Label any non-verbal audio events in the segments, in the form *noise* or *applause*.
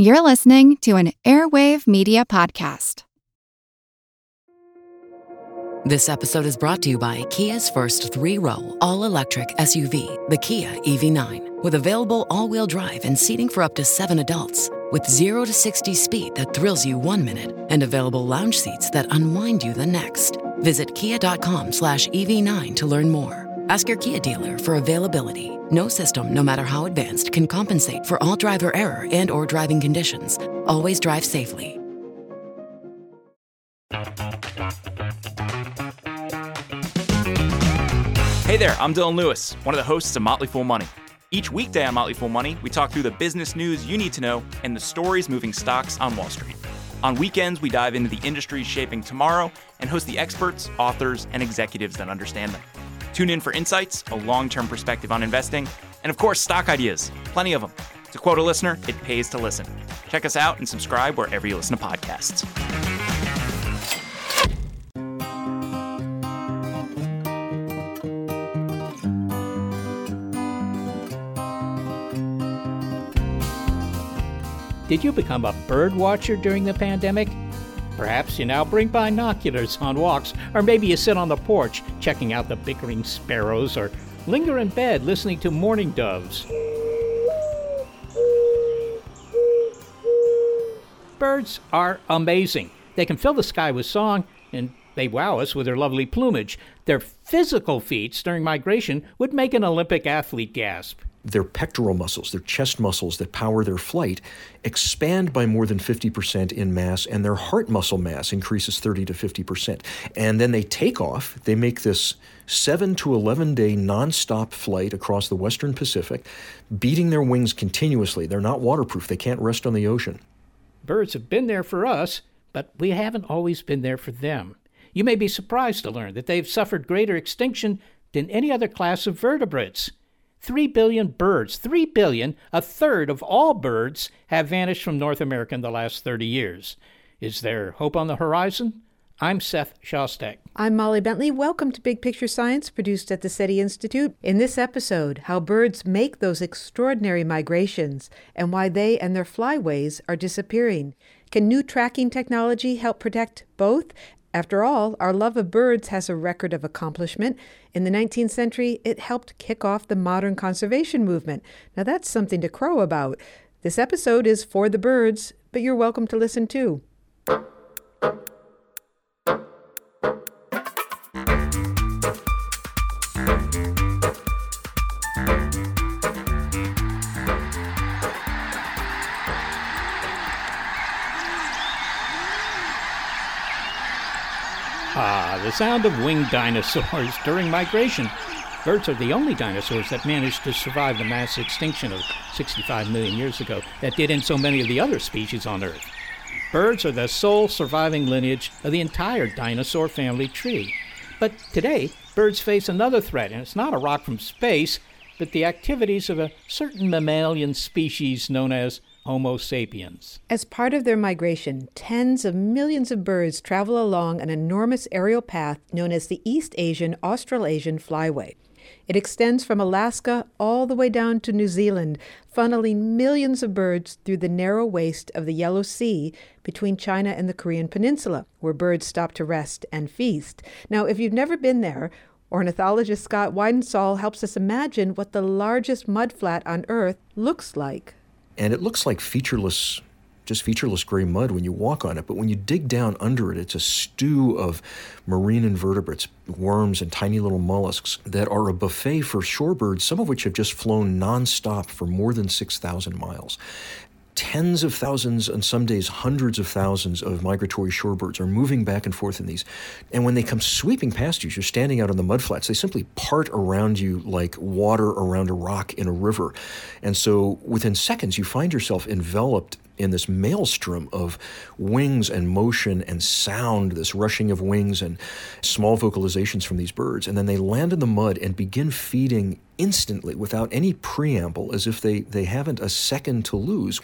You're listening to an Airwave Media Podcast. This episode is brought to you by Kia's first three row, all electric SUV, the Kia EV9, with available all wheel drive and seating for up to seven adults. With 0 to 60 speed that thrills you one minute and available lounge seats that unwind you the next. Visit kia.com slash EV9 to learn more. Ask your Kia dealer for availability. No system, no matter how advanced, can compensate for all driver error and or driving conditions. Always drive safely. Hey there, I'm Dylan Lewis, one of the hosts of Motley Fool Money. Each weekday on Motley Fool Money, we talk through the business news you need to know and the stories moving stocks on Wall Street. On weekends, we dive into the industries shaping tomorrow and host the experts, authors, and executives that understand them. Tune in for insights, a long term perspective on investing, and of course, stock ideas. Plenty of them. To quote a listener, it pays to listen. Check us out and subscribe wherever you listen to podcasts. Did you become a bird watcher during the pandemic? Perhaps you now bring binoculars on walks, or maybe you sit on the porch checking out the bickering sparrows, or linger in bed listening to mourning doves. Birds are amazing. They can fill the sky with song, and they wow us with their lovely plumage. Their physical feats during migration would make an Olympic athlete gasp their pectoral muscles, their chest muscles that power their flight, expand by more than 50% in mass, and their heart muscle mass increases 30 to 50%. And then they take off. They make this 7 to 11 day nonstop flight across the western Pacific, beating their wings continuously. They're not waterproof, they can't rest on the ocean. Birds have been there for us, but we haven't always been there for them. You may be surprised to learn that they've suffered greater extinction than any other class of vertebrates. Three billion birds, three billion, a third of all birds, have vanished from North America in the last 30 years. Is there hope on the horizon? I'm Seth Shostak. I'm Molly Bentley. Welcome to Big Picture Science, produced at the SETI Institute. In this episode, how birds make those extraordinary migrations and why they and their flyways are disappearing. Can new tracking technology help protect both? After all, our love of birds has a record of accomplishment. In the 19th century, it helped kick off the modern conservation movement. Now, that's something to crow about. This episode is for the birds, but you're welcome to listen too. Ah, the sound of winged *laughs* dinosaurs during migration. Birds are the only dinosaurs that managed to survive the mass extinction of 65 million years ago that did in so many of the other species on Earth. Birds are the sole surviving lineage of the entire dinosaur family tree. But today, birds face another threat, and it's not a rock from space, but the activities of a certain mammalian species known as Homo sapiens. As part of their migration, tens of millions of birds travel along an enormous aerial path known as the East Asian Australasian Flyway. It extends from Alaska all the way down to New Zealand, funneling millions of birds through the narrow waist of the Yellow Sea between China and the Korean Peninsula, where birds stop to rest and feast. Now, if you've never been there, ornithologist Scott Weidensaul helps us imagine what the largest mudflat on Earth looks like and it looks like featureless just featureless gray mud when you walk on it. But when you dig down under it, it's a stew of marine invertebrates, worms, and tiny little mollusks that are a buffet for shorebirds, some of which have just flown nonstop for more than 6,000 miles tens of thousands and some days hundreds of thousands of migratory shorebirds are moving back and forth in these. And when they come sweeping past you, you're standing out on the mudflats, they simply part around you like water around a rock in a river. And so within seconds, you find yourself enveloped in this maelstrom of wings and motion and sound, this rushing of wings and small vocalizations from these birds. And then they land in the mud and begin feeding instantly without any preamble, as if they, they haven't a second to lose.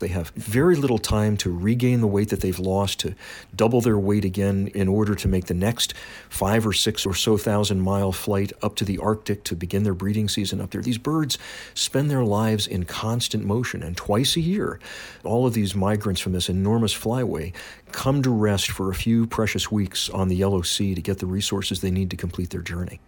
They have very little time to regain the weight that they've lost, to double their weight again in order to make the next five or six or so thousand mile flight up to the Arctic to begin their breeding season up there. These birds spend their lives in constant motion, and twice a year, all all of these migrants from this enormous flyway come to rest for a few precious weeks on the Yellow Sea to get the resources they need to complete their journey.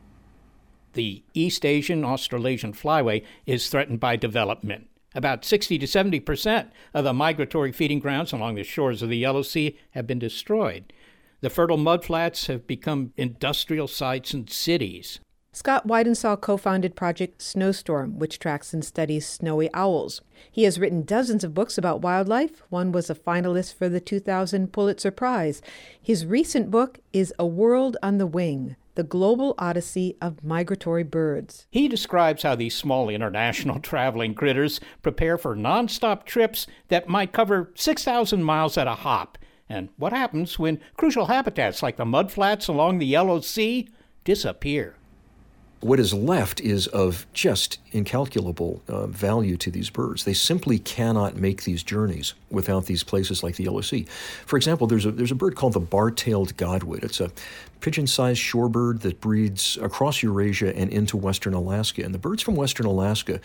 The East Asian Australasian Flyway is threatened by development. About 60 to 70 percent of the migratory feeding grounds along the shores of the Yellow Sea have been destroyed. The fertile mudflats have become industrial sites and cities. Scott Weidensaul co founded Project Snowstorm, which tracks and studies snowy owls. He has written dozens of books about wildlife. One was a finalist for the 2000 Pulitzer Prize. His recent book is A World on the Wing The Global Odyssey of Migratory Birds. He describes how these small international *laughs* traveling critters prepare for nonstop trips that might cover 6,000 miles at a hop. And what happens when crucial habitats like the mudflats along the Yellow Sea disappear? what is left is of just incalculable uh, value to these birds. They simply cannot make these journeys without these places like the Yellow Sea. For example, there's a there's a bird called the bar-tailed godwit. It's a pigeon-sized shorebird that breeds across Eurasia and into western Alaska. And the birds from western Alaska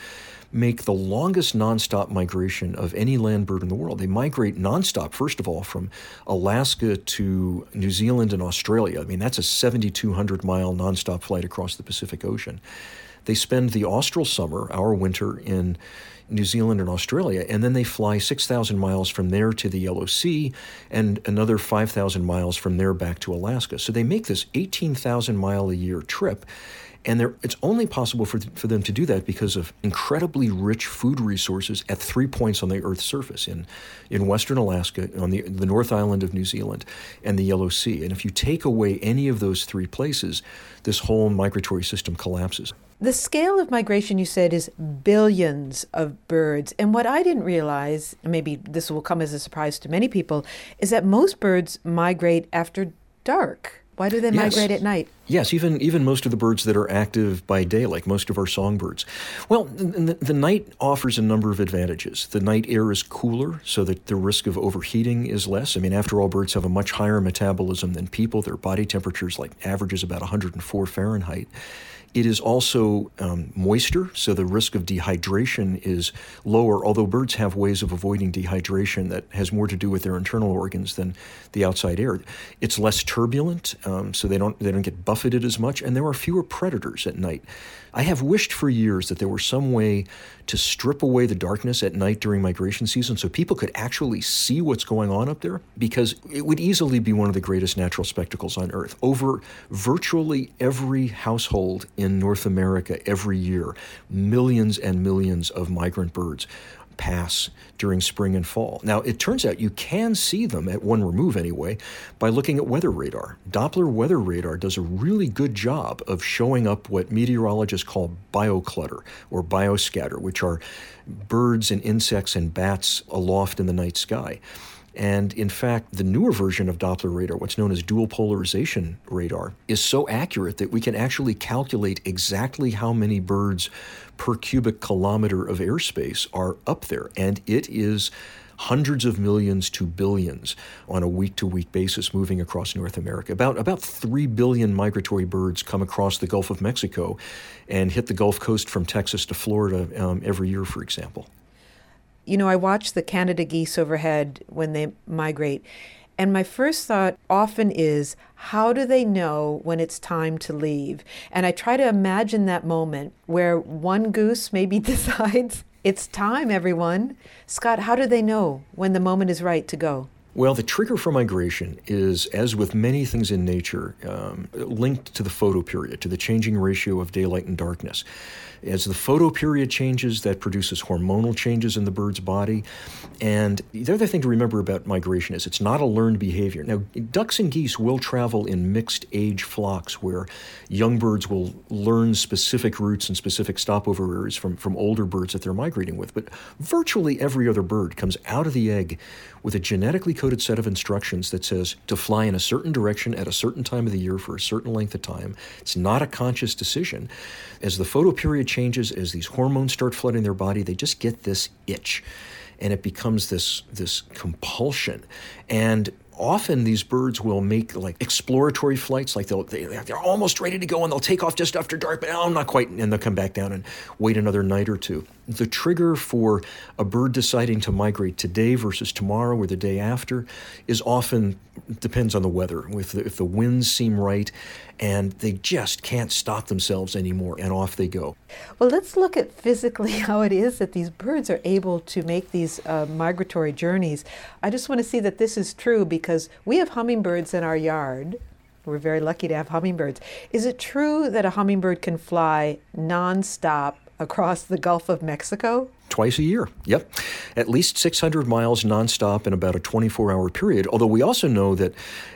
make the longest nonstop migration of any land bird in the world. They migrate nonstop, first of all, from Alaska to New Zealand and Australia. I mean, that's a 7,200 mile nonstop flight across the Pacific Ocean. They spend the austral summer, our winter, in New Zealand and Australia, and then they fly 6,000 miles from there to the Yellow Sea and another 5,000 miles from there back to Alaska. So they make this 18,000 mile a year trip. And it's only possible for, for them to do that because of incredibly rich food resources at three points on the Earth's surface in, in Western Alaska, on the, the North Island of New Zealand, and the Yellow Sea. And if you take away any of those three places, this whole migratory system collapses. The scale of migration, you said, is billions of birds. And what I didn't realize, maybe this will come as a surprise to many people, is that most birds migrate after dark. Why do they yes. migrate at night? Yes, even even most of the birds that are active by day, like most of our songbirds. Well, the, the, night offers a number of advantages. The night air is cooler, so that the risk of overheating is less. I mean, after all, birds have a much higher metabolism than people. Their body temperature is like averages about 104 Fahrenheit. It is also um, moister, so the risk of dehydration is lower, although birds have ways of avoiding dehydration that has more to do with their internal organs than the outside air. It's less turbulent, um, so they don't, they don't get buffeted as much, and there are fewer predators at night. I have wished for years that there were some way to strip away the darkness at night during migration season so people could actually see what's going on up there because it would easily be one of the greatest natural spectacles on earth. Over virtually every household in North America every year, millions and millions of migrant birds pass during spring and fall. Now, it turns out you can see them at one remove anyway by looking at weather radar. Doppler weather radar does a really good job of showing up what meteorologists call bioclutter or bioscatter, which are birds and insects and bats aloft in the night sky. And in fact, the newer version of Doppler radar, what's known as dual polarization radar, is so accurate that we can actually calculate exactly how many birds per cubic kilometer of airspace are up there. And it is hundreds of millions to billions on a week to week basis moving across North America. About, about 3 billion migratory birds come across the Gulf of Mexico and hit the Gulf Coast from Texas to Florida um, every year, for example. You know, I watch the Canada geese overhead when they migrate. And my first thought often is, how do they know when it's time to leave? And I try to imagine that moment where one goose maybe *laughs* decides, it's time, everyone. Scott, how do they know when the moment is right to go? Well, the trigger for migration is, as with many things in nature, um, linked to the photoperiod, to the changing ratio of daylight and darkness. As the photoperiod changes, that produces hormonal changes in the bird's body. And the other thing to remember about migration is it's not a learned behavior. Now, ducks and geese will travel in mixed age flocks where young birds will learn specific routes and specific stopover areas from, from older birds that they're migrating with. But virtually every other bird comes out of the egg with a genetically coded set of instructions that says to fly in a certain direction at a certain time of the year for a certain length of time. It's not a conscious decision. As the photoperiod changes, as these hormones start flooding their body, they just get this itch and it becomes this this compulsion and often these birds will make like exploratory flights like they'll they, they're almost ready to go and they'll take off just after dark but oh, not quite and they'll come back down and wait another night or two the trigger for a bird deciding to migrate today versus tomorrow or the day after is often depends on the weather. If the, if the winds seem right and they just can't stop themselves anymore and off they go. Well, let's look at physically *laughs* how it is that these birds are able to make these uh, migratory journeys. I just want to see that this is true because we have hummingbirds in our yard. We're very lucky to have hummingbirds. Is it true that a hummingbird can fly nonstop across the Gulf of Mexico? Twice a year, yep. At least 600 miles nonstop in about a 24 hour period. Although we also know that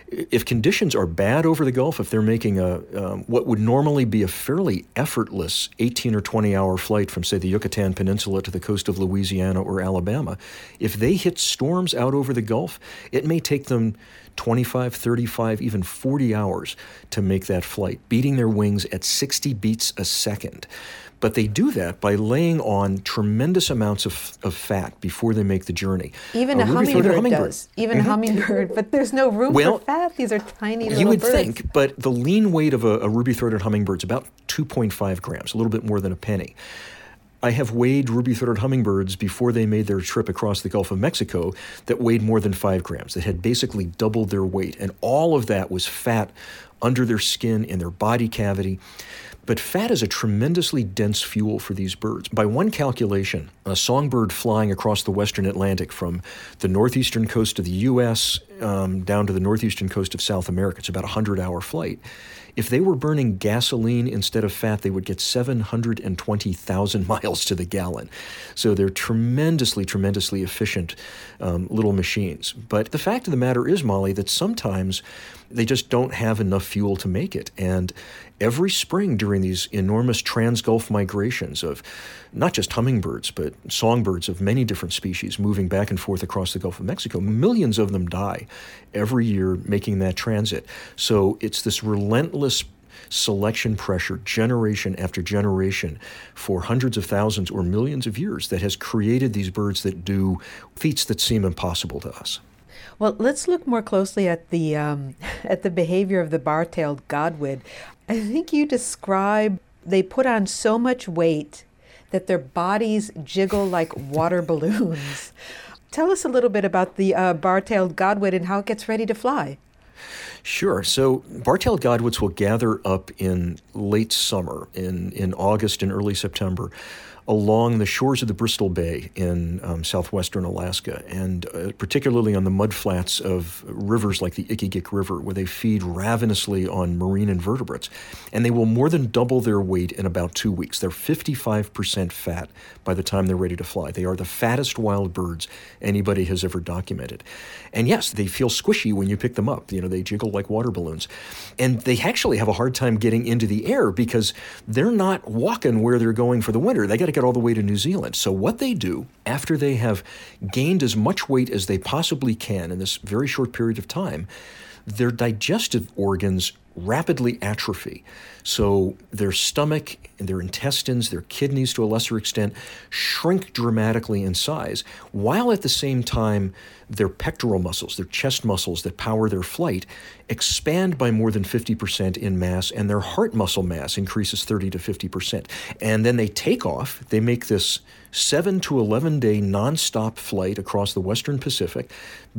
if conditions are bad over the Gulf, if they're making a um, what would normally be a fairly effortless 18 or 20 hour flight from, say, the Yucatan Peninsula to the coast of Louisiana or Alabama, if they hit storms out over the Gulf, it may take them 25, 35, even 40 hours to make that flight, beating their wings at 60 beats a second. But they do that by laying on tremendous amounts of, of fat before they make the journey. Even a, a hummingbird, hummingbird, does. Even mm-hmm. a hummingbird, but there's no room well, for fat. These are tiny little You would birds. think, but the lean weight of a, a ruby-throated hummingbird is about 2.5 grams, a little bit more than a penny. I have weighed ruby-throated hummingbirds before they made their trip across the Gulf of Mexico that weighed more than five grams, that had basically doubled their weight. And all of that was fat under their skin, in their body cavity. But fat is a tremendously dense fuel for these birds. By one calculation, a songbird flying across the western Atlantic from the northeastern coast of the U.S. Um, down to the northeastern coast of South America, it's about a 100 hour flight. If they were burning gasoline instead of fat, they would get 720,000 *laughs* miles to the gallon. So they're tremendously, tremendously efficient um, little machines. But the fact of the matter is, Molly, that sometimes they just don't have enough fuel to make it. And every spring during these enormous trans-Gulf migrations of not just hummingbirds, but songbirds of many different species moving back and forth across the Gulf of Mexico, millions of them die every year making that transit. So it's this relentless selection pressure, generation after generation, for hundreds of thousands or millions of years, that has created these birds that do feats that seem impossible to us. Well, let's look more closely at the um, *laughs* at the behavior of the bar-tailed godwit. I think you describe they put on so much weight that their bodies jiggle like water *laughs* balloons. Tell us a little bit about the uh, bar-tailed godwit and how it gets ready to fly. Sure. So bar-tailed godwits will gather up in late summer, in, in August and early September, along the shores of the Bristol Bay in um, southwestern Alaska, and uh, particularly on the mudflats of rivers like the Egegik River, where they feed ravenously on marine invertebrates. And they will more than double their weight in about two weeks. They're 55% fat by the time they're ready to fly. They are the fattest wild birds anybody has ever documented. And yes, they feel squishy when you pick them up. You know, they jiggle like water balloons. And they actually have a hard time getting into the air because they're not walking where they're going for the winter. They got to get all the way to New Zealand. So, what they do after they have gained as much weight as they possibly can in this very short period of time, their digestive organs rapidly atrophy. So their stomach and their intestines, their kidneys to a lesser extent, shrink dramatically in size, while at the same time their pectoral muscles, their chest muscles that power their flight, expand by more than 50% in mass, and their heart muscle mass increases 30 to 50%. And then they take off, they make this 7 to 11 day nonstop flight across the western Pacific,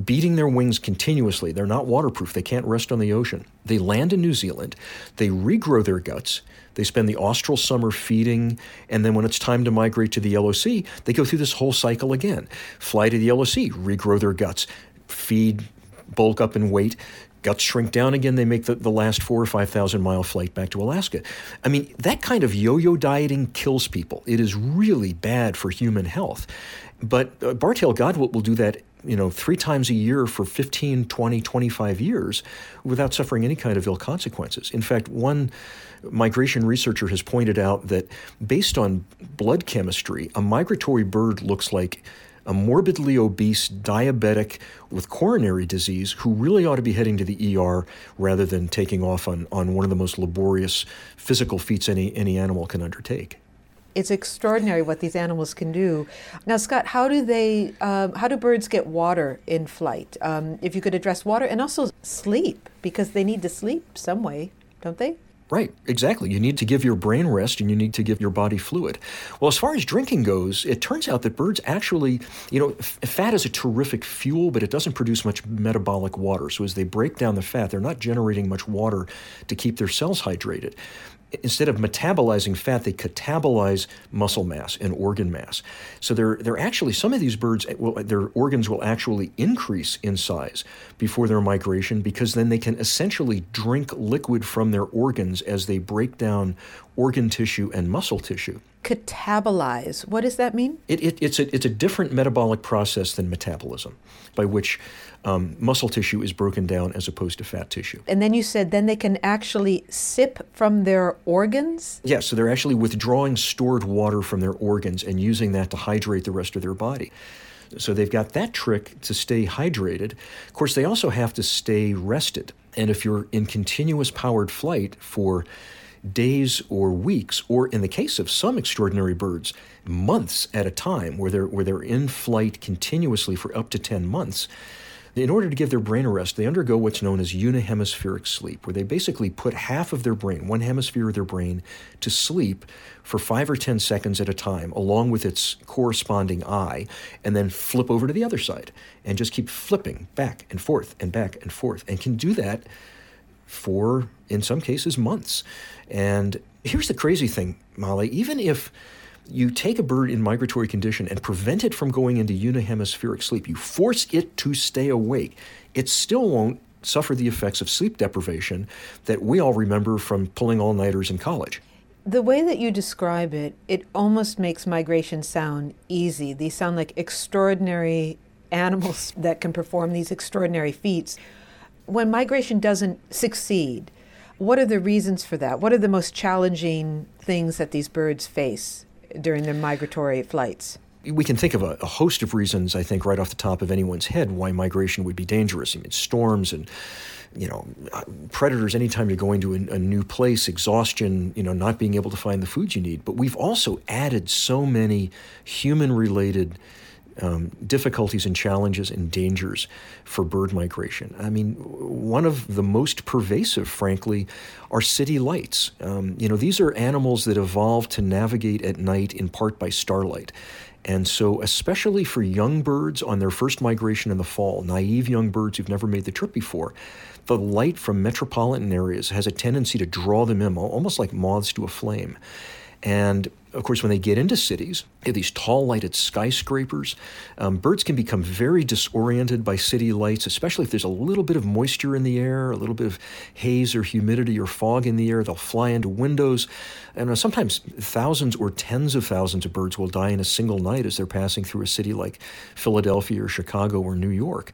beating their wings continuously. They're not waterproof, they can't rest on the ocean. They land in New Zealand, they regrow their guts, they spend the austral summer feeding, and then when it's time to migrate to the Yellow Sea, they go through this whole cycle again. Fly to the Yellow Sea, regrow their guts, feed, bulk up in weight, guts shrink down again. They make the, the last four or 5,000 mile flight back to Alaska. I mean, that kind of yo yo dieting kills people. It is really bad for human health. But uh, Bar-tailed Godwit will do that you know, three times a year for 15, 20, 25 years without suffering any kind of ill consequences. In fact, one migration researcher has pointed out that based on blood chemistry, a migratory bird looks like a morbidly obese diabetic with coronary disease who really ought to be heading to the ER rather than taking off on, on one of the most laborious physical feats any, any animal can undertake. It's extraordinary what these animals can do. Now, Scott, how do they? Um, how do birds get water in flight? Um, if you could address water and also sleep, because they need to sleep some way, don't they? Right, exactly. You need to give your brain rest and you need to give your body fluid. Well, as far as drinking goes, it turns out that birds actually, you know, f- fat is a terrific fuel, but it doesn't produce much metabolic water. So as they break down the fat, they're not generating much water to keep their cells hydrated instead of metabolizing fat, they catabolize muscle mass and organ mass. So they're, they're actually, some of these birds, eh, will, their organs will actually increase in size before their migration because then they can essentially drink liquid from their organs as they break down organ tissue and muscle tissue. Catabolize, what does that mean? It, it, it's, a, it's a different metabolic process than metabolism, by which um, muscle tissue is broken down as opposed to fat tissue. And then you said then they can actually sip from their organs? Yes, yeah, so they're actually withdrawing stored water from their organs and using that to hydrate the rest of their body. So they've got that trick to stay hydrated. Of course, they also have to stay rested. And if you're in continuous powered flight for days or weeks, or in the case of some extraordinary birds, months at a time, where they're, where they're in flight continuously for up to 10 months, in order to give their brain a rest, they undergo what's known as unihemispheric sleep, where they basically put half of their brain, one hemisphere of their brain, to sleep for five or 10 seconds at a time, along with its corresponding eye, and then flip over to the other side and just keep flipping back and forth and back and forth, and can do that for, in some cases, months. And here's the crazy thing, Molly, even if you take a bird in migratory condition and prevent it from going into unihemispheric sleep. You force it to stay awake. It still won't suffer the effects of sleep deprivation that we all remember from pulling all nighters in college. The way that you describe it, it almost makes migration sound easy. These sound like extraordinary animals that can perform these extraordinary feats. When migration doesn't succeed, what are the reasons for that? What are the most challenging things that these birds face? during their migratory flights? we can think of a, a, host of reasons, I think, right off the top of anyone's head why migration would be dangerous. I mean, storms and you know, uh, predators. Anytime you're going to a, a, new place, exhaustion, you know, not being able to find the food you need. But we've also added so many human-related um, difficulties and challenges and dangers for bird migration. I mean, one of the most pervasive, frankly, are city lights. Um, you know, these are animals that evolved to navigate at night in part by starlight. And so, especially for young birds on their first migration in the fall, naive young birds who've never made the trip before, the light from metropolitan areas has a tendency to draw them in, almost like moths to a flame. And of course, when they get into cities, they have these tall lighted skyscrapers. Um, birds can become very disoriented by city lights, especially if there's a little bit of moisture in the air, a little bit of haze or humidity or fog in the air. They'll fly into windows. And uh, sometimes thousands or tens of thousands of birds will die in a single night as they're passing through a city like Philadelphia or Chicago or New York.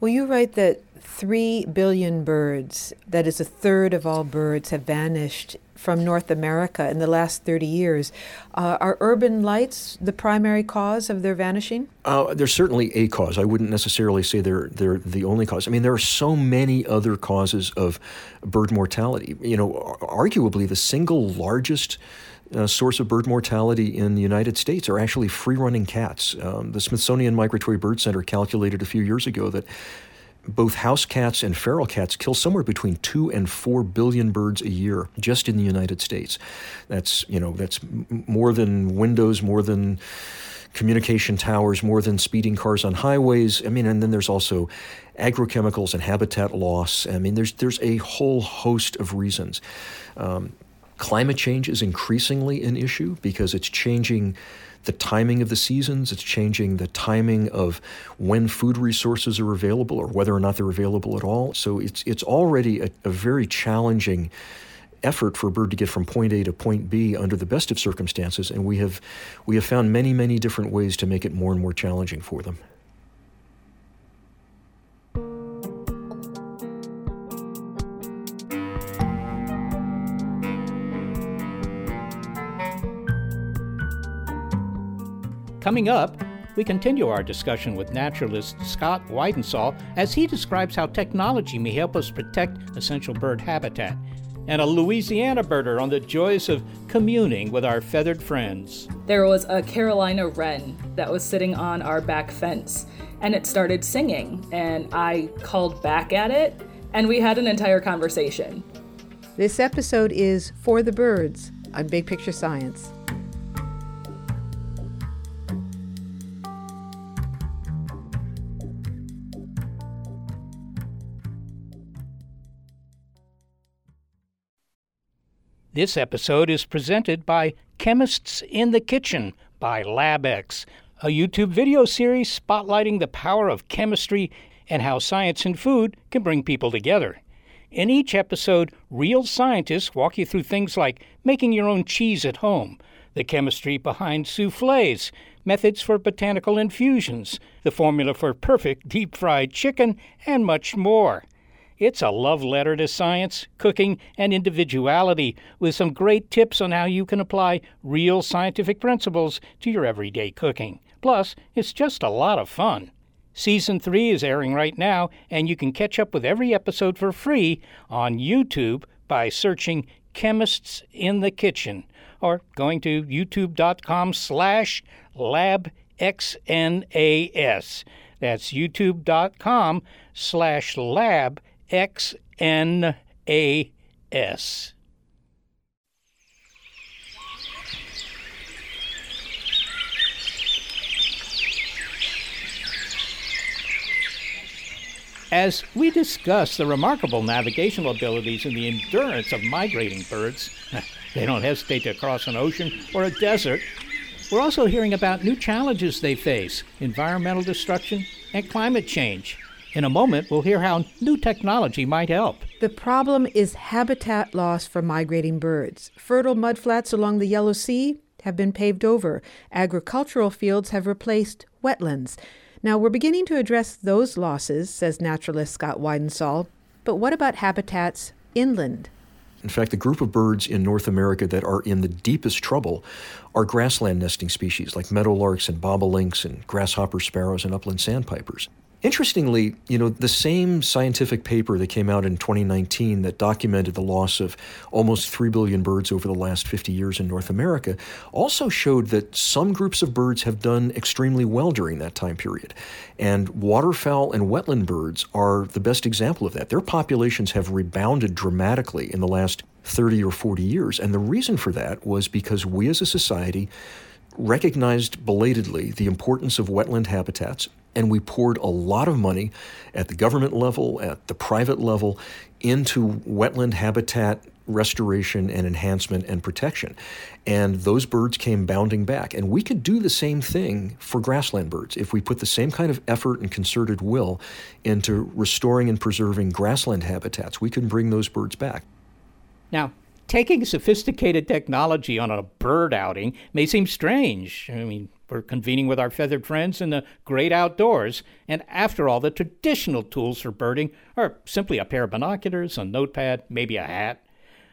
Well, you write that 3 billion birds, that is a third of all birds, have vanished from North America in the last 30 years. Uh, are urban lights the primary cause of their vanishing? Uh, there's certainly a cause. I wouldn't necessarily say they're, they're the only cause. I mean, there are so many other causes of bird mortality. You know, arguably the single largest uh, source of bird mortality in the United States are actually free running cats. Um, the Smithsonian Migratory Bird Center calculated a few years ago that both house cats and feral cats kill somewhere between two and four billion birds a year just in the United States. That's you know that's more than windows, more than communication towers, more than speeding cars on highways. I mean, and then there's also agrochemicals and habitat loss. I mean, there's there's a whole host of reasons. Um, climate change is increasingly an issue because it's changing the timing of the seasons, it's changing the timing of when food resources are available or whether or not they're available at all. So it's, it's already a, a very challenging effort for a bird to get from point A to point B under the best of circumstances, and we have, we have found many, many different ways to make it more and more challenging for them. Coming up, we continue our discussion with naturalist Scott Weidensaul as he describes how technology may help us protect essential bird habitat, and a Louisiana birder on the joys of communing with our feathered friends. There was a Carolina wren that was sitting on our back fence, and it started singing, and I called back at it, and we had an entire conversation. This episode is For the Birds on Big Picture Science. This episode is presented by Chemists in the Kitchen by LabX, a YouTube video series spotlighting the power of chemistry and how science and food can bring people together. In each episode, real scientists walk you through things like making your own cheese at home, the chemistry behind souffles, methods for botanical infusions, the formula for perfect deep fried chicken, and much more. It's a love letter to science, cooking, and individuality with some great tips on how you can apply real scientific principles to your everyday cooking. Plus, it's just a lot of fun. Season 3 is airing right now, and you can catch up with every episode for free on YouTube by searching Chemists in the Kitchen or going to youtube.com slash labxnas. That's youtube.com slash lab X N A S. As we discuss the remarkable navigational abilities and the endurance of migrating birds, *laughs* they don't hesitate to cross an ocean or a desert. We're also hearing about new challenges they face environmental destruction and climate change. In a moment, we'll hear how new technology might help. The problem is habitat loss for migrating birds. Fertile mudflats along the Yellow Sea have been paved over. Agricultural fields have replaced wetlands. Now, we're beginning to address those losses, says naturalist Scott Weidensaul. But what about habitats inland? In fact, the group of birds in North America that are in the deepest trouble are grassland nesting species like meadowlarks and bobolinks and grasshopper sparrows and upland sandpipers. Interestingly, you know, the same scientific paper that came out in 2019 that documented the loss of almost 3 billion birds over the last 50 years in North America also showed that some groups of birds have done extremely well during that time period. And waterfowl and wetland birds are the best example of that. Their populations have rebounded dramatically in the last 30 or 40 years. And the reason for that was because we as a society recognized belatedly the importance of wetland habitats and we poured a lot of money at the government level, at the private level, into wetland habitat restoration and enhancement and protection. And those birds came bounding back. And we could do the same thing for grassland birds if we put the same kind of effort and concerted will into restoring and preserving grassland habitats. We can bring those birds back. Now, taking sophisticated technology on a bird outing may seem strange. I mean, we're convening with our feathered friends in the great outdoors, and after all, the traditional tools for birding are simply a pair of binoculars, a notepad, maybe a hat.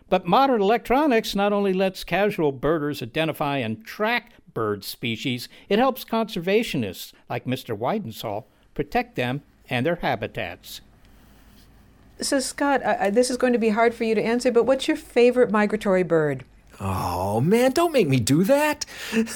But modern electronics not only lets casual birders identify and track bird species, it helps conservationists like Mr. Weidensaul protect them and their habitats. So, Scott, uh, this is going to be hard for you to answer, but what's your favorite migratory bird? Oh, man, don't make me do that.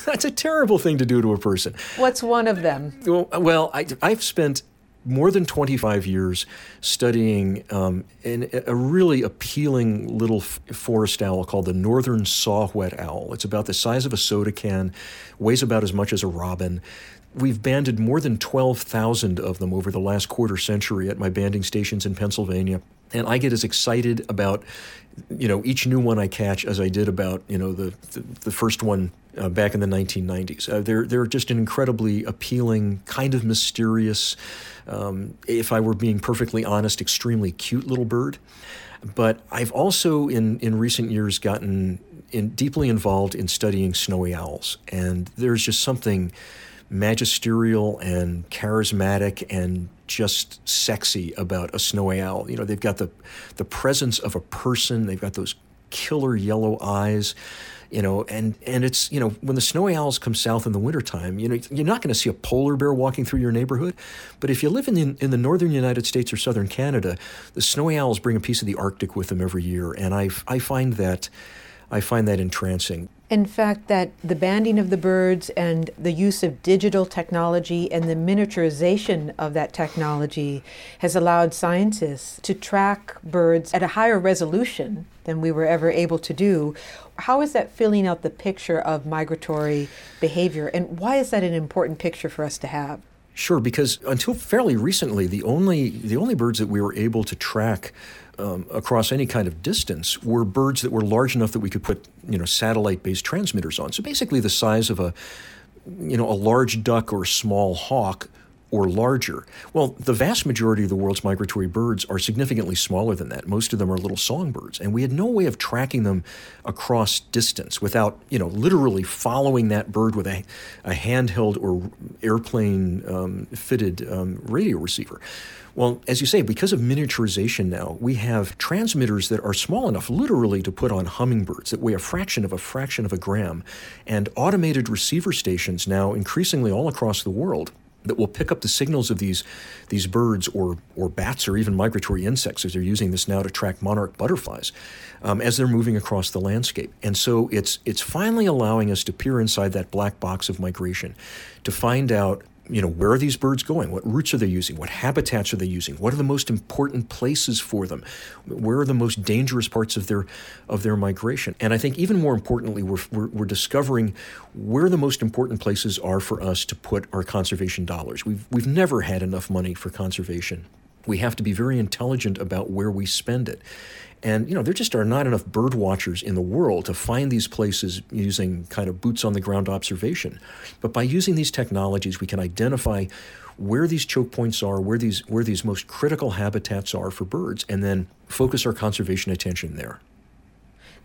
That's a terrible thing to do to a person. What's one of them? Well, well I, I've spent more than 25 years studying um, an, a really appealing little forest owl called the northern saw-whet owl. It's about the size of a soda can, weighs about as much as a robin. We've banded more than 12,000 of them over the last quarter century at my banding stations in Pennsylvania. And I get as excited about you know each new one I catch as I did about you know the the, the first one uh, back in the 1990s. Uh, they're they're just an incredibly appealing, kind of mysterious, um, if I were being perfectly honest, extremely cute little bird. But I've also in in recent years gotten in, deeply involved in studying snowy owls, and there's just something magisterial and charismatic and just sexy about a snowy owl. You know, they've got the the presence of a person. They've got those killer yellow eyes. You know, and and it's you know when the snowy owls come south in the wintertime, you know you're not going to see a polar bear walking through your neighborhood, but if you live in the, in the northern United States or southern Canada, the snowy owls bring a piece of the Arctic with them every year, and I I find that I find that entrancing. In fact, that the banding of the birds and the use of digital technology and the miniaturization of that technology has allowed scientists to track birds at a higher resolution than we were ever able to do. How is that filling out the picture of migratory behavior, and why is that an important picture for us to have? Sure, because until fairly recently, the only the only birds that we were able to track um, across any kind of distance were birds that were large enough that we could put you know satellite based transmitters on. So basically, the size of a you know a large duck or a small hawk or larger. Well, the vast majority of the world's migratory birds are significantly smaller than that. Most of them are little songbirds, and we had no way of tracking them across distance without, you know, literally following that bird with a, a handheld or airplane um, fitted um, radio receiver. Well, as you say, because of miniaturization now, we have transmitters that are small enough, literally, to put on hummingbirds that weigh a fraction of a fraction of a gram, and automated receiver stations now increasingly all across the world that will pick up the signals of these these birds or or bats or even migratory insects as they're using this now to track monarch butterflies um, as they're moving across the landscape. And so it's it's finally allowing us to peer inside that black box of migration to find out you know, where are these birds going? What routes are they using? What habitats are they using? What are the most important places for them? Where are the most dangerous parts of their of their migration? And I think even more importantly, we're, we're, we're discovering where the most important places are for us to put our conservation dollars. We've we've never had enough money for conservation. We have to be very intelligent about where we spend it. And you know, there just are not enough bird watchers in the world to find these places using kind of boots on the ground observation. But by using these technologies, we can identify where these choke points are, where these where these most critical habitats are for birds, and then focus our conservation attention there.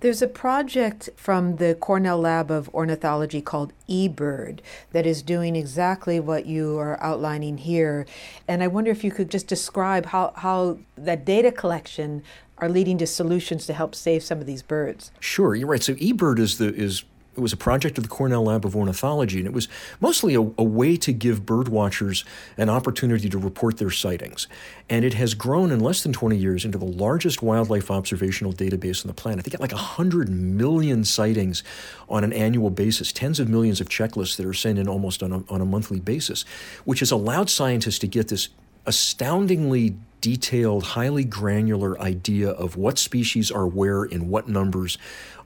There's a project from the Cornell Lab of Ornithology called eBird that is doing exactly what you are outlining here. And I wonder if you could just describe how, how that data collection are leading to solutions to help save some of these birds. Sure, you're right. So eBird is the is it was a project of the Cornell Lab of Ornithology, and it was mostly a, a, way to give bird watchers an opportunity to report their sightings. And it has grown in less than 20 years into the largest wildlife observational database on the planet. They get like 100 million sightings on an annual basis, tens of millions of checklists that are sent in almost on a, on a monthly basis, which has allowed scientists to get this astoundingly detailed, highly granular idea of what species are where in what numbers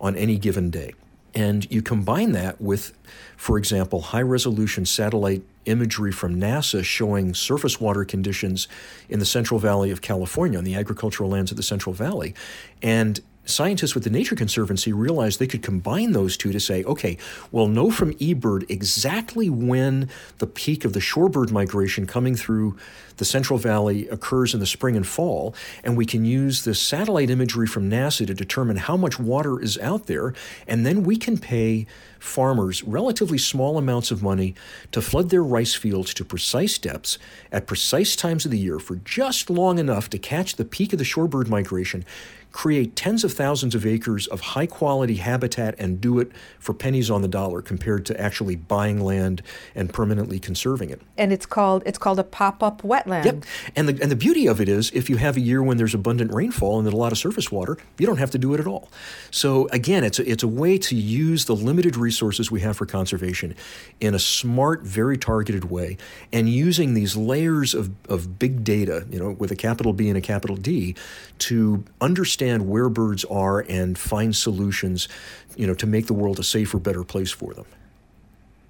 on any given day. And you combine that with, for example, high resolution satellite imagery from NASA showing surface water conditions in the Central Valley of California, on the agricultural lands of the Central Valley. And scientists with the Nature Conservancy realized they could combine those two to say, okay, we'll know from eBird exactly when the peak of the shorebird migration coming through the Central Valley occurs in the spring and fall, and we can use the satellite imagery from NASA to determine how much water is out there, and then we can pay farmers relatively small amounts of money to flood their rice fields to precise depths at precise times of the year for just long enough to catch the peak of the shorebird migration create tens of thousands of acres of high quality habitat and do it for pennies on the dollar compared to actually buying land and permanently conserving it. And it's called it's called a pop-up wetland. Yep. And the and the beauty of it is if you have a year when there's abundant rainfall and a lot of surface water, you don't have to do it at all. So again, it's a, it's a way to use the limited resources we have for conservation in a smart, very targeted way and using these layers of, of big data, you know, with a capital B and a capital D to understand understand where birds are and find solutions, you know, to make the world a safer, better place for them.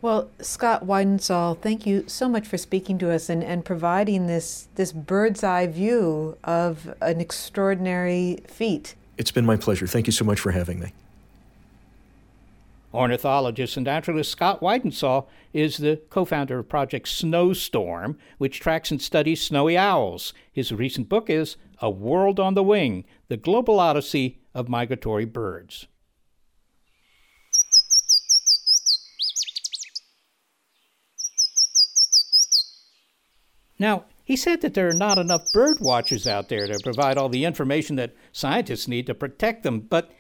Well, Scott Weidensaul, thank you so much for speaking to us and, and providing this, this bird's eye view of an extraordinary feat. It's been my pleasure. Thank you so much for having me. Ornithologist and naturalist Scott Weidensaul is the co founder of Project Snowstorm, which tracks and studies snowy owls. His recent book is A World on the Wing The Global Odyssey of Migratory Birds. Now, he said that there are not enough bird watchers out there to provide all the information that scientists need to protect them, but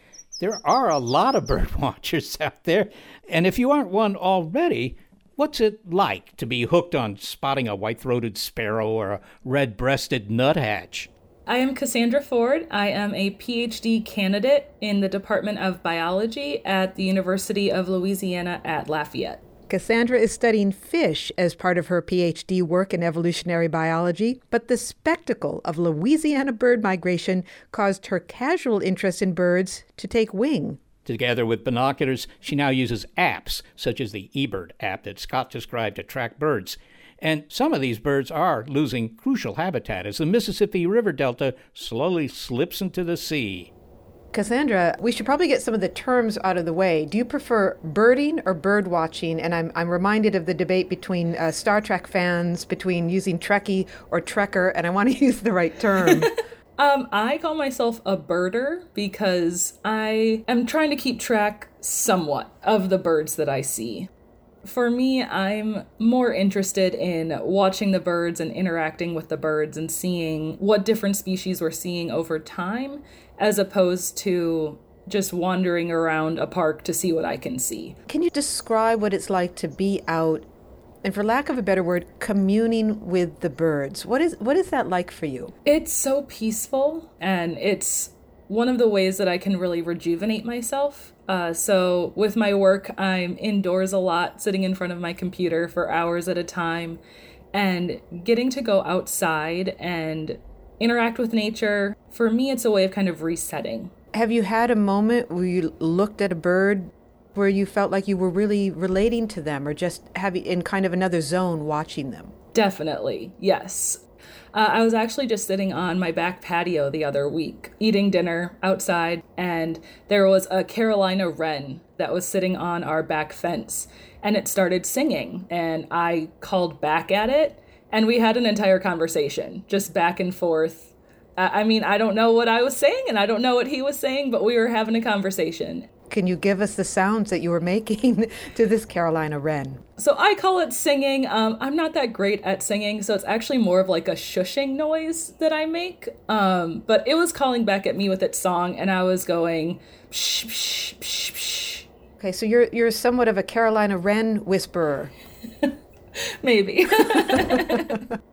there are a lot of *laughs* bird watchers out there. And if you aren't one already, what's it like to be hooked on spotting a white throated sparrow or a red breasted nuthatch? I am Kassandra Ford. I am a PhD candidate in the Department of Biology at the University of Louisiana at Lafayette. Kassandra is studying fish as part of her PhD work in evolutionary biology, but the spectacle of Louisiana bird migration caused her casual interest in birds to take wing. Together with binoculars, she now uses apps, such as the eBird app that Scott described to track birds. And some of these birds are losing crucial habitat as the Mississippi River Delta slowly slips into the sea. Kassandra, we should probably get some of the terms out of the way. Do you prefer birding or bird watching? And I'm, I'm reminded of the debate between uh, Star Trek fans between using Trekkie or Trekker, and I want to *laughs* use the right term. *laughs* um, I call myself a birder because I am trying to keep track somewhat of the birds that I see. For me, I'm more interested in watching the birds and interacting with the birds and seeing what different species we're seeing over time, as opposed to just wandering around a park to see what I can see. Can you describe what it's like to be out and for lack of a better word, communing with the birds? What is what is that like for you? It's so peaceful and it's one of the ways that I can really rejuvenate myself. Uh, so, with my work, I'm indoors a lot, sitting in front of my computer for hours at a time, and getting to go outside and interact with nature. For me, it's a way of kind of resetting. Have you had a moment where you looked at a bird where you felt like you were really relating to them or just having in kind of another zone watching them? Definitely, yes. Uh, I was actually just sitting on my back patio the other week, eating dinner outside, and there was a Carolina wren that was sitting on our back fence, and it started singing. And I called back at it, and we had an entire conversation, just back and forth. I mean, I don't know what I was saying, and I don't know what he was saying, but we were having a conversation. Can you give us the sounds that you were making *laughs* to this Carolina wren? So I call it singing. Um, I'm not that great at singing, so it's actually more of like a shushing noise that I make. Um, but it was calling back at me with its song, and I was going psh, psh, psh, psh. Okay, so you're you're somewhat of a Carolina wren whisperer. *laughs* Maybe. *laughs*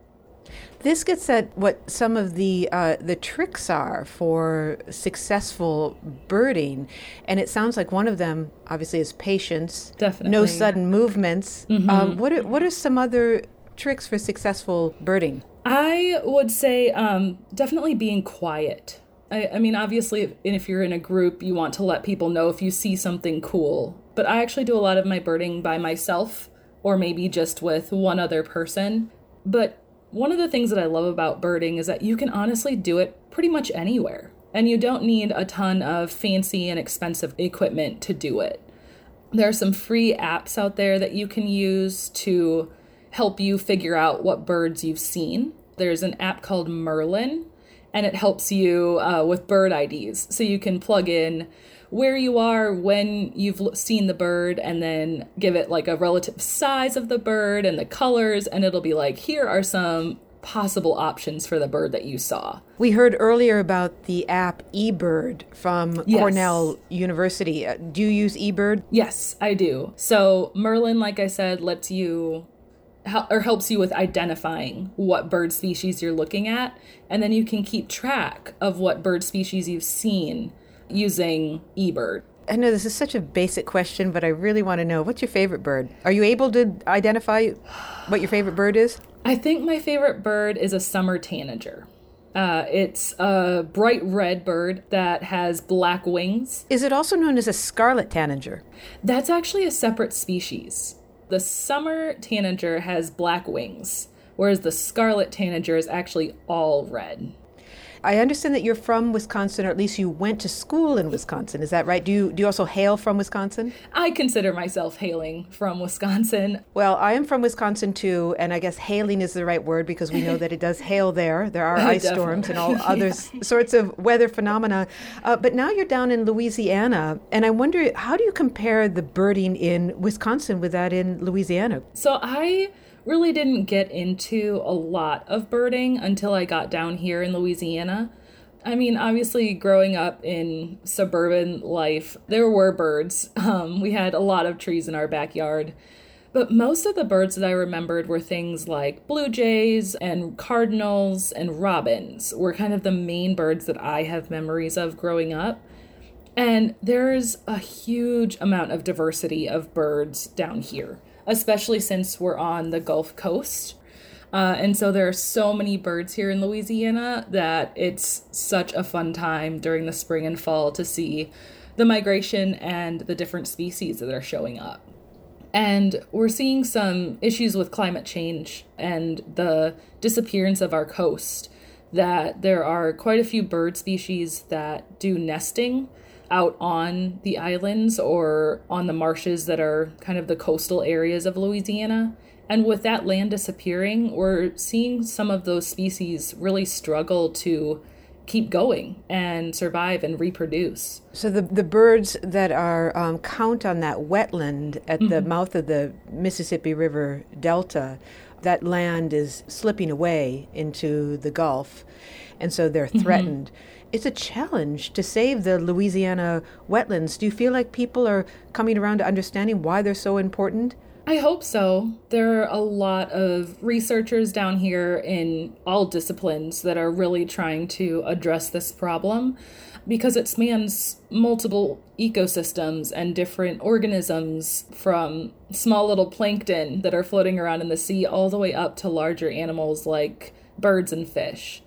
This gets at what some of the uh, the tricks are for successful birding, and it sounds like one of them obviously is patience. Definitely. No sudden movements. Mm-hmm. Um, what are what are some other tricks for successful birding? I would say um, definitely being quiet. I, I mean, obviously, if you're in a group, you want to let people know if you see something cool. But I actually do a lot of my birding by myself, or maybe just with one other person. But one of the things that I love about birding is that you can honestly do it pretty much anywhere, and you don't need a ton of fancy and expensive equipment to do it. There are some free apps out there that you can use to help you figure out what birds you've seen. There's an app called Merlin, and it helps you uh, with bird IDs. So you can plug in where you are when you've seen the bird and then give it like a relative size of the bird and the colors and it'll be like here are some possible options for the bird that you saw. We heard earlier about the app eBird from yes. Cornell University. Uh, do you use eBird? Yes, I do. So Merlin like I said lets you or helps you with identifying what bird species you're looking at and then you can keep track of what bird species you've seen using eBird? I know this is such a basic question, but I really want to know what's your favorite bird? Are you able to identify what your favorite bird is? I think my favorite bird is a summer tanager. Uh, it's a bright red bird that has black wings. Is it also known as a scarlet tanager? That's actually a separate species. The summer tanager has black wings, whereas the scarlet tanager is actually all red. I understand that you're from Wisconsin, or at least you went to school in Wisconsin. Is that right? Do you do you also hail from Wisconsin? I consider myself hailing from Wisconsin. *laughs* Well, I am from Wisconsin too, and I guess hailing is the right word because we know that it does hail there. There are *laughs* ice storms and all yeah. other *laughs* sorts of weather phenomena. Uh, but now you're down in Louisiana, and I wonder how do you compare the birding in Wisconsin with that in Louisiana? So I really didn't get into a lot of birding until I got down here in Louisiana. I mean, obviously, growing up in suburban life, there were birds. *laughs* Um, we had a lot of trees in our backyard. But most of the birds that I remembered were things like blue jays and cardinals and robins, were kind of the main birds that I have memories of growing up. And there's a huge amount of diversity of birds down here especially since we're on the Gulf Coast. Uh, and so there are so many birds here in Louisiana that it's such a fun time during the spring and fall to see the migration and the different species that are showing up. And we're seeing some issues with climate change and the disappearance of our coast. That there are quite a few bird species that do nesting out on the islands or on the marshes that are kind of the coastal areas of Louisiana. And with that land disappearing, we're seeing some of those species really struggle to keep going and survive and reproduce. So the the birds that are um, count on that wetland at mm-hmm. the mouth of the Mississippi River Delta, that land is slipping away into the Gulf, and so they're mm-hmm. threatened. Mm-hmm. It's a challenge to save the Louisiana wetlands. Do you feel like people are coming around to understanding why they're so important? I hope so. There are a lot of researchers down here in all disciplines that are really trying to address this problem because it spans multiple ecosystems and different organisms from small little plankton that are floating around in the sea all the way up to larger animals like birds and fish.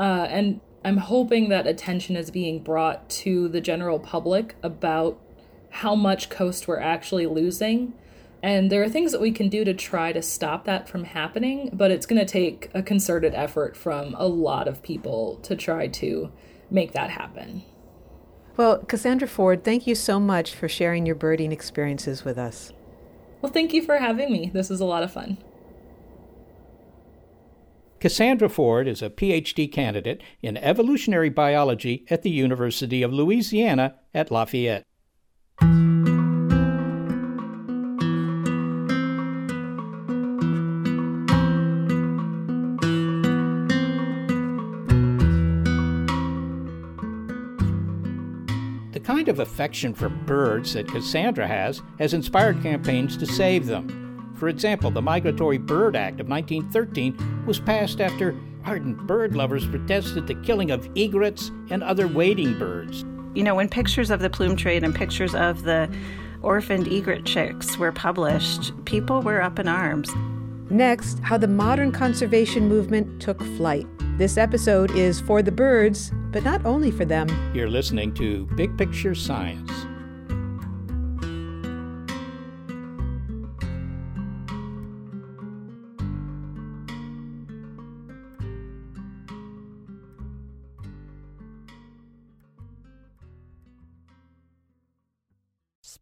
Uh, and I'm hoping that attention is being brought to the general public about how much coast we're actually losing and there are things that we can do to try to stop that from happening, but it's going to take a concerted effort from a lot of people to try to make that happen. Well, Kassandra Ford, thank you so much for sharing your birding experiences with us. Well, thank you for having me. This is a lot of fun. Kassandra Ford is a PhD candidate in evolutionary biology at the University of Louisiana at Lafayette. The kind of affection for birds that Kassandra has has inspired campaigns to save them. For example, the Migratory Bird Act of 1913 was passed after ardent bird lovers protested the killing of egrets and other wading birds. You know, when pictures of the plume trade and pictures of the orphaned egret chicks were published, people were up in arms. Next, how the modern conservation movement took flight. This episode is for the birds, but not only for them. You're listening to Big Picture Science.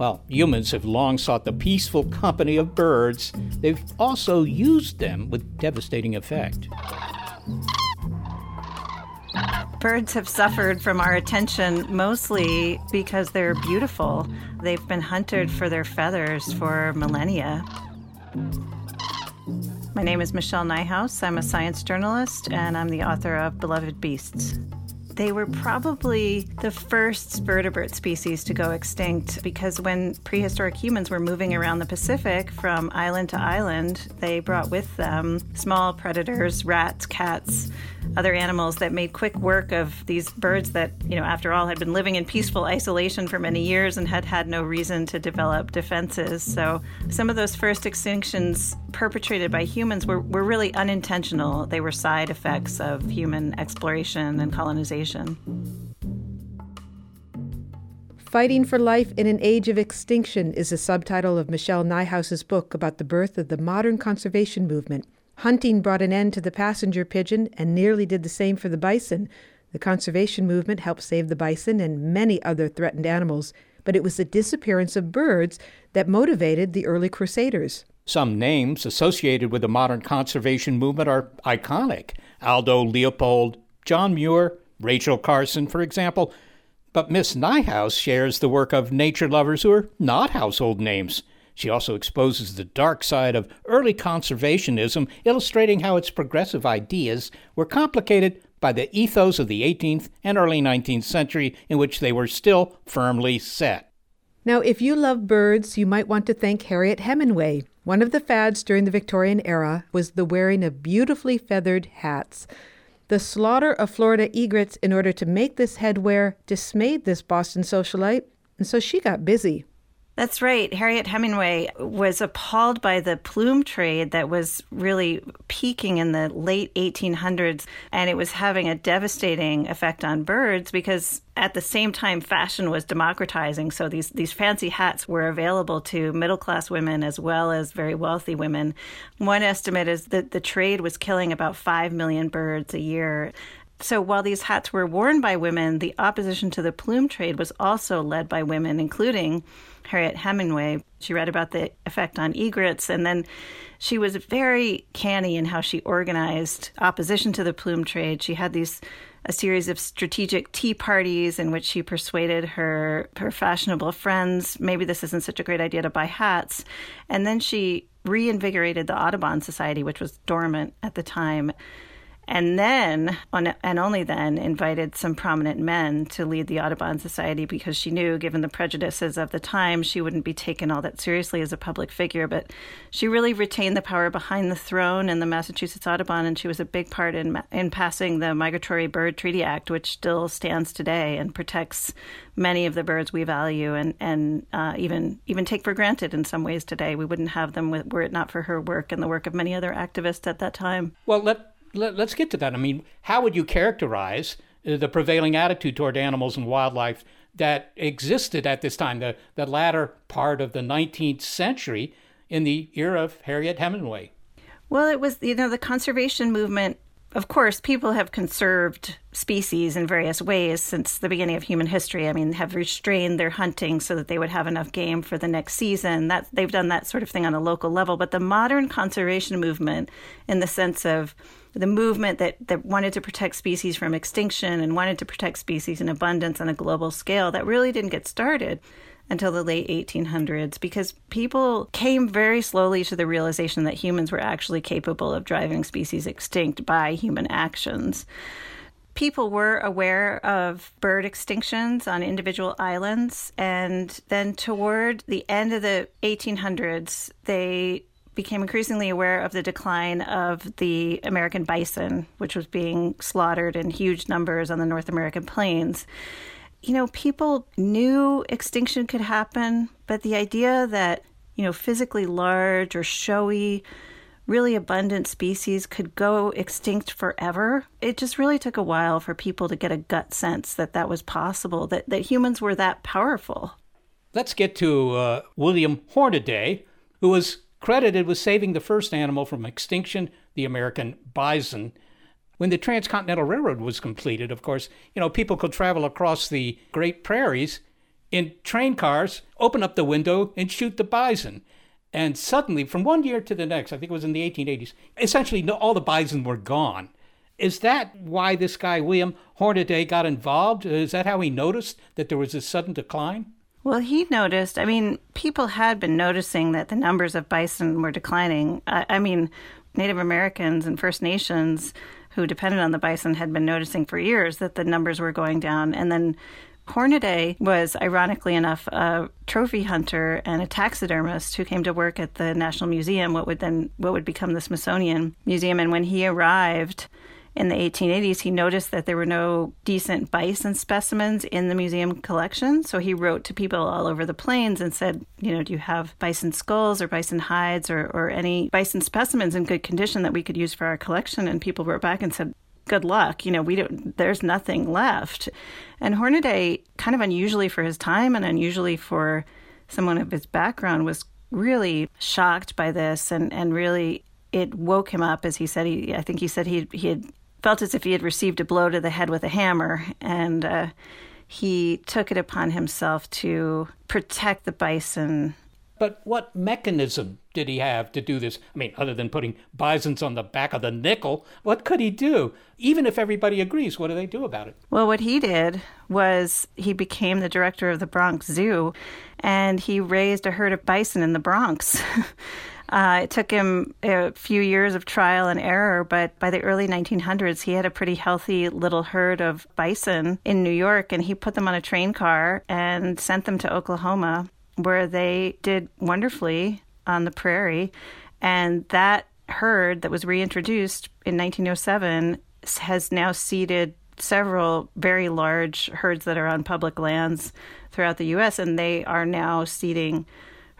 While humans have long sought the peaceful company of birds, they've also used them with devastating effect. Birds have suffered from our attention mostly because they're beautiful. They've been hunted for their feathers for millennia. My name is Michelle Nijhuis. I'm a science journalist and I'm the author of Beloved Beasts. They were probably the first vertebrate species to go extinct because when prehistoric humans were moving around the Pacific from island to island, they brought with them small predators, rats, cats, other animals that made quick work of these birds that, you know, after all, had been living in peaceful isolation for many years and had had no reason to develop defenses. So some of those first extinctions perpetrated by humans were, were really unintentional. They were side effects of human exploration and colonization. Fighting for Life in an Age of Extinction is the subtitle of Michelle Nijhuis's book about the birth of the modern conservation movement. Hunting brought an end to the passenger pigeon and nearly did the same for the bison. The conservation movement helped save the bison and many other threatened animals, but it was the disappearance of birds that motivated the early crusaders. Some names associated with the modern conservation movement are iconic Aldo Leopold, John Muir, Rachel Carson, for example. But Miss Nijhuis shares the work of nature lovers who are not household names. She also exposes the dark side of early conservationism, illustrating how its progressive ideas were complicated by the ethos of the 18th and early 19th century in which they were still firmly set. Now, if you love birds, you might want to thank Harriet Hemenway. One of the fads during the Victorian era was the wearing of beautifully feathered hats. The slaughter of Florida egrets in order to make this headwear dismayed this Boston socialite, and so she got busy. That's right. Harriet Hemenway was appalled by the plume trade that was really peaking in the late 1800s, and it was having a devastating effect on birds because at the same time fashion was democratizing. So these, these fancy hats were available to middle class women as well as very wealthy women. One estimate is that the trade was killing about 5 million birds a year. So while these hats were worn by women, the opposition to the plume trade was also led by women, including Harriet Hemenway. She read about the effect on egrets, and then she was very canny in how she organized opposition to the plume trade. She had these a series of strategic tea parties in which she persuaded her her fashionable friends maybe this isn't such a great idea to buy hats and then she reinvigorated the audubon society which was dormant at the time and then, and only then, invited some prominent men to lead the Audubon Society because she knew, given the prejudices of the time, she wouldn't be taken all that seriously as a public figure. But she really retained the power behind the throne in the Massachusetts Audubon, and she was a big part in in passing the Migratory Bird Treaty Act, which still stands today and protects many of the birds we value and and uh, even even take for granted in some ways today. We wouldn't have them were it not for her work and the work of many other activists at that time. Well, let let, us get to that. I mean, how would you characterize uh, the prevailing attitude toward animals and wildlife that existed at this time, the, the latter part of the 19th century in the era of Harriet Hemenway? Well, it was, you know, the conservation movement of course, people have conserved species in various ways since the beginning of human history. I mean, have restrained their hunting so that they would have enough game for the next season. That they've done that sort of thing on a local level. But the modern conservation movement, in the sense of the movement that, that wanted to protect species from extinction and wanted to protect species in abundance on a global scale, that really didn't get started until the late 1800s because people came very slowly to the realization that humans were actually capable of driving species extinct by human actions. People were aware of bird extinctions on individual islands, and then toward the end of the 1800s, they became increasingly aware of the decline of the American bison, which was being slaughtered in huge numbers on the North American plains you know, people knew extinction could happen, but the idea that, you know, physically large or showy, really abundant species could go extinct forever, it just really took a while for people to get a gut sense that that was possible, that, that humans were that powerful. Let's get to uh, William Hornaday, who was credited with saving the first animal from extinction, the American bison when the Transcontinental Railroad was completed, of course, you know, people could travel across the Great Prairies in train cars, open up the window, and shoot the bison. And suddenly, from one year to the next, I think it was in the 1880s, essentially all the bison were gone. Is that why this guy, William Hornaday, got involved? Is that how he noticed that there was a sudden decline? Well, he noticed. I mean, people had been noticing that the numbers of bison were declining. I, I mean, Native Americans and First Nations who depended on the bison had been noticing for years that the numbers were going down. And then Hornaday was, ironically enough, a trophy hunter and a taxidermist who came to work at the National Museum, what would then what would become the Smithsonian Museum. And when he arrived, in the 1880s, he noticed that there were no decent bison specimens in the museum collection. So he wrote to people all over the plains and said, you know, do you have bison skulls or bison hides or, or any bison specimens in good condition that we could use for our collection? And people wrote back and said, good luck. You know, we don't, there's nothing left. And Hornaday, kind of unusually for his time and unusually for someone of his background, was really shocked by this and, and really it woke him up as he said he I think he said he he had felt as if he had received a blow to the head with a hammer, and uh, he took it upon himself to protect the bison But what mechanism did he have to do this? I mean, other than putting bisons on the back of the nickel, what could he do? Even if everybody agrees, what do they do about it? Well, what he did was he became the director of the Bronx Zoo and he raised a herd of bison in the Bronx. *laughs* Uh, it took him a few years of trial and error, but by the early 1900s, he had a pretty healthy little herd of bison in New York, and he put them on a train car and sent them to Oklahoma, where they did wonderfully on the prairie. And that herd that was reintroduced in 1907 has now seeded several very large herds that are on public lands throughout the U.S., and they are now seeding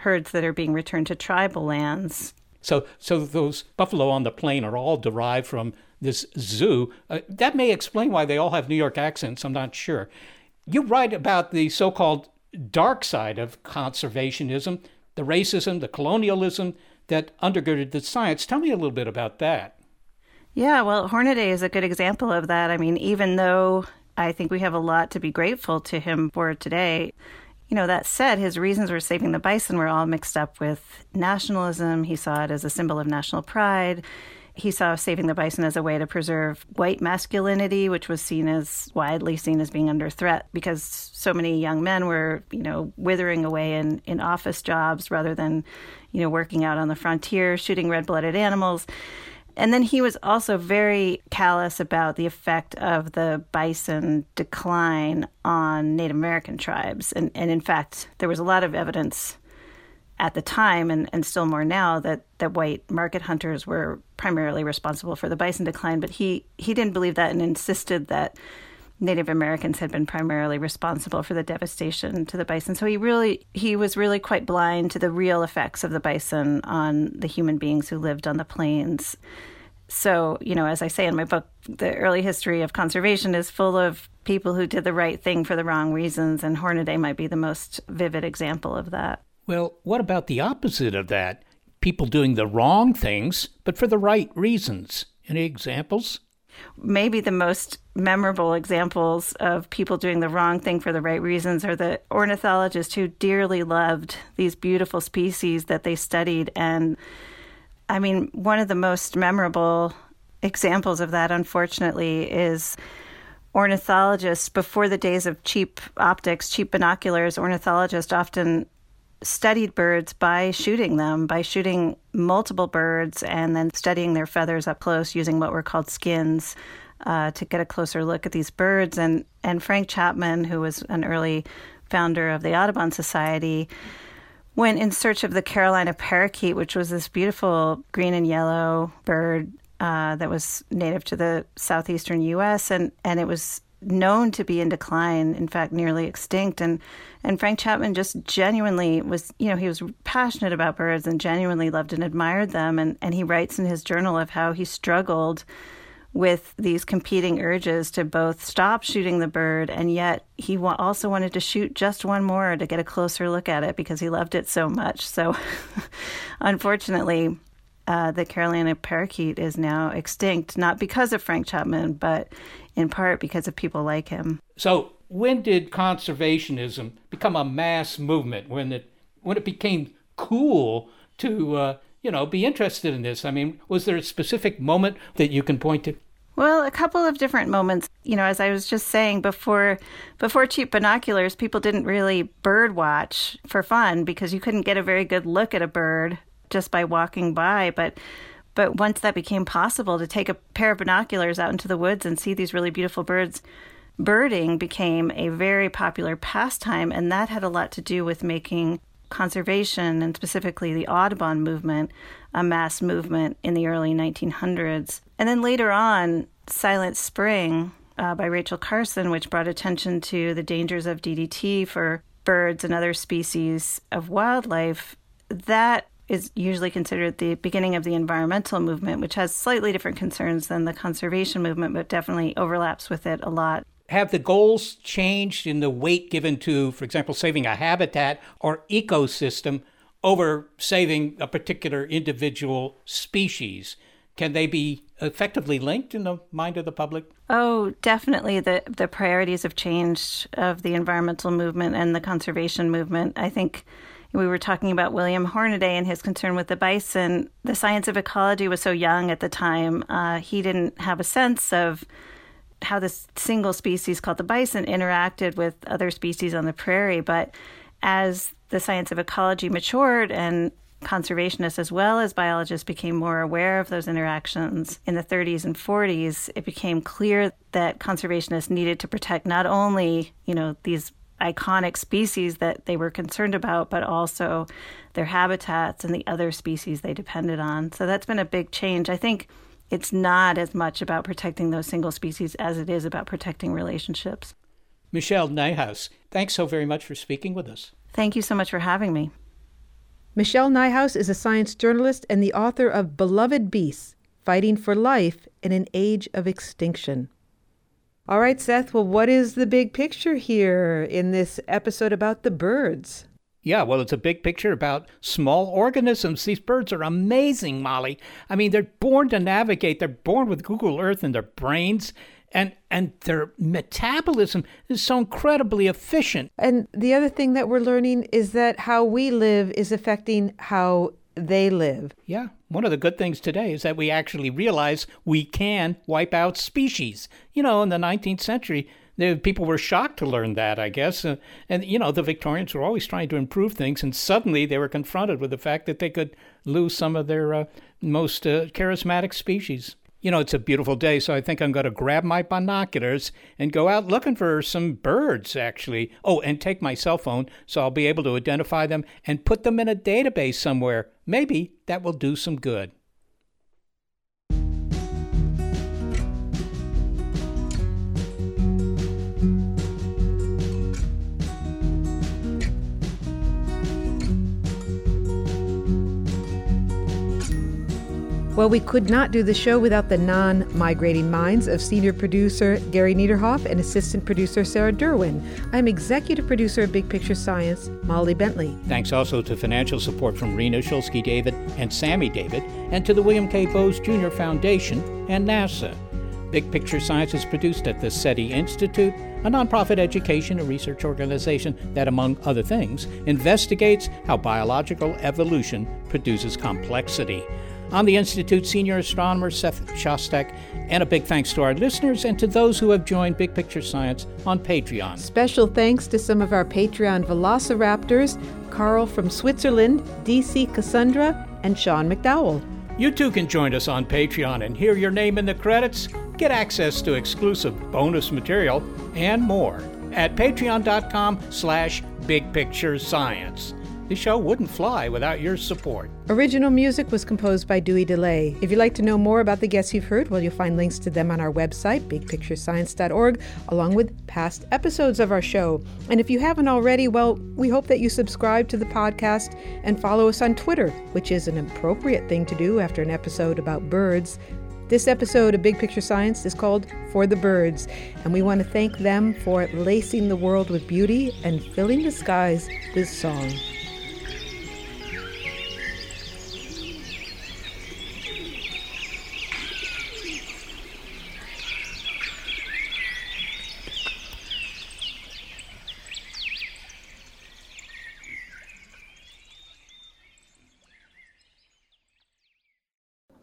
herds that are being returned to tribal lands. So, so those buffalo on the plain are all derived from this zoo. Uh, that may explain why they all have New York accents. I'm not sure. You write about the so-called dark side of conservationism, the racism, the colonialism that undergirded the science. Tell me a little bit about that. Yeah, well, Hornaday is a good example of that. I mean, even though I think we have a lot to be grateful to him for today, you know, that said, his reasons for saving the bison were all mixed up with nationalism. He saw it as a symbol of national pride. He saw saving the bison as a way to preserve white masculinity, which was seen as widely seen as being under threat because so many young men were, you know, withering away in, in office jobs rather than, you know, working out on the frontier, shooting red blooded animals. And then he was also very callous about the effect of the bison decline on Native American tribes. And, and in fact, there was a lot of evidence at the time and, and still more now that, that white market hunters were primarily responsible for the bison decline. But he, he didn't believe that and insisted that Native Americans had been primarily responsible for the devastation to the bison. So he really he was really quite blind to the real effects of the bison on the human beings who lived on the plains. So, you know, as I say in my book, the early history of conservation is full of people who did the right thing for the wrong reasons, and Hornaday might be the most vivid example of that. Well, what about the opposite of that? People doing the wrong things, but for the right reasons. Any examples? Maybe the most memorable examples of people doing the wrong thing for the right reasons are the ornithologists who dearly loved these beautiful species that they studied. And I mean, one of the most memorable examples of that, unfortunately, is ornithologists before the days of cheap optics, cheap binoculars, ornithologists often studied birds by shooting them, by shooting multiple birds and then studying their feathers up close using what were called skins uh, to get a closer look at these birds. And, and Frank Chapman, who was an early founder of the Audubon Society, went in search of the Carolina parakeet, which was this beautiful green and yellow bird uh, that was native to the southeastern U.S. and and it was known to be in decline, in fact, nearly extinct. And and Frank Chapman just genuinely was, you know, he was passionate about birds and genuinely loved and admired them. And and he writes in his journal of how he struggled with these competing urges to both stop shooting the bird and yet he wa- also wanted to shoot just one more to get a closer look at it because he loved it so much. So, *laughs* unfortunately, uh, the Carolina parakeet is now extinct, not because of Frank Chapman, but in part because of people like him. So, when did conservationism become a mass movement? When it when it became cool to uh, you know be interested in this? I mean, was there a specific moment that you can point to? Well, a couple of different moments. You know, as I was just saying before, before cheap binoculars, people didn't really bird watch for fun because you couldn't get a very good look at a bird just by walking by. But but once that became possible to take a pair of binoculars out into the woods and see these really beautiful birds, birding became a very popular pastime, and that had a lot to do with making conservation and specifically the Audubon movement a mass movement in the early 1900s. And then later on, Silent Spring uh, by Rachel Carson, which brought attention to the dangers of DDT for birds and other species of wildlife, that is usually considered the beginning of the environmental movement, which has slightly different concerns than the conservation movement, but definitely overlaps with it a lot. Have the goals changed in the weight given to, for example, saving a habitat or ecosystem over saving a particular individual species? Can they be effectively linked in the mind of the public? Oh, definitely. The the priorities have changed of the environmental movement and the conservation movement. I think we were talking about William Hornaday and his concern with the bison. The science of ecology was so young at the time, uh, he didn't have a sense of how this single species called the bison interacted with other species on the prairie. But as the science of ecology matured and conservationists as well as biologists became more aware of those interactions in the 30s and 40s, it became clear that conservationists needed to protect not only, you know, these iconic species that they were concerned about, but also their habitats and the other species they depended on. So that's been a big change. I think it's not as much about protecting those single species as it is about protecting relationships. Michelle Nijhuis, thanks so very much for speaking with us. Thank you so much for having me. Michelle Nijhuis is a science journalist and the author of Beloved Beasts Fighting for Life in an Age of Extinction. All right, Seth. Well, what is the big picture here in this episode about the birds? Yeah, well, it's a big picture about small organisms. These birds are amazing, Molly. I mean, they're born to navigate. They're born with Google Earth in their brains, and and their metabolism is so incredibly efficient. And the other thing that we're learning is that how we live is affecting how they live. Yeah. One of the good things today is that we actually realize we can wipe out species. You know, in the 19th century, the people were shocked to learn that, I guess. Uh, and, you know, the Victorians were always trying to improve things, and suddenly they were confronted with the fact that they could lose some of their uh, most uh, charismatic species you know, it's a beautiful day, so I think I'm going to grab my binoculars and go out looking for some birds, actually. Oh, and take my cell phone so I'll be able to identify them and put them in a database somewhere. Maybe that will do some good. Well, we could not do the show without the non migrating minds of senior producer Gary Niederhoff and assistant producer Sarah Derwin. I'm executive producer of Big Picture Science, Molly Bentley. Thanks also to financial support from Rena Shulsky David and Sammy David, and to the William K. Bowes Jr. Foundation and NASA. Big Picture Science is produced at the SETI Institute, a nonprofit education and research organization that, among other things, investigates how biological evolution produces complexity. I'm the Institute Senior Astronomer Seth Shostak, and a big thanks to our listeners and to those who have joined Big Picture Science on Patreon. Special thanks to some of our Patreon velociraptors Carl from Switzerland, DC Cassandra, and Sean McDowell. You too can join us on Patreon and hear your name in the credits, get access to exclusive bonus material, and more at patreon.com slash bigpicturescience. The show wouldn't fly without your support. Original music was composed by Dewey Dellay. If you'd like to know more about the guests you've heard, well, you'll find links to them on our website, bigpicturescience.org, along with past episodes of our show. And if you haven't already, well, we hope that you subscribe to the podcast and follow us on Twitter, which is an appropriate thing to do after an episode about birds. This episode of Big Picture Science is called For the Birds, and we want to thank them for lacing the world with beauty and filling the skies with song.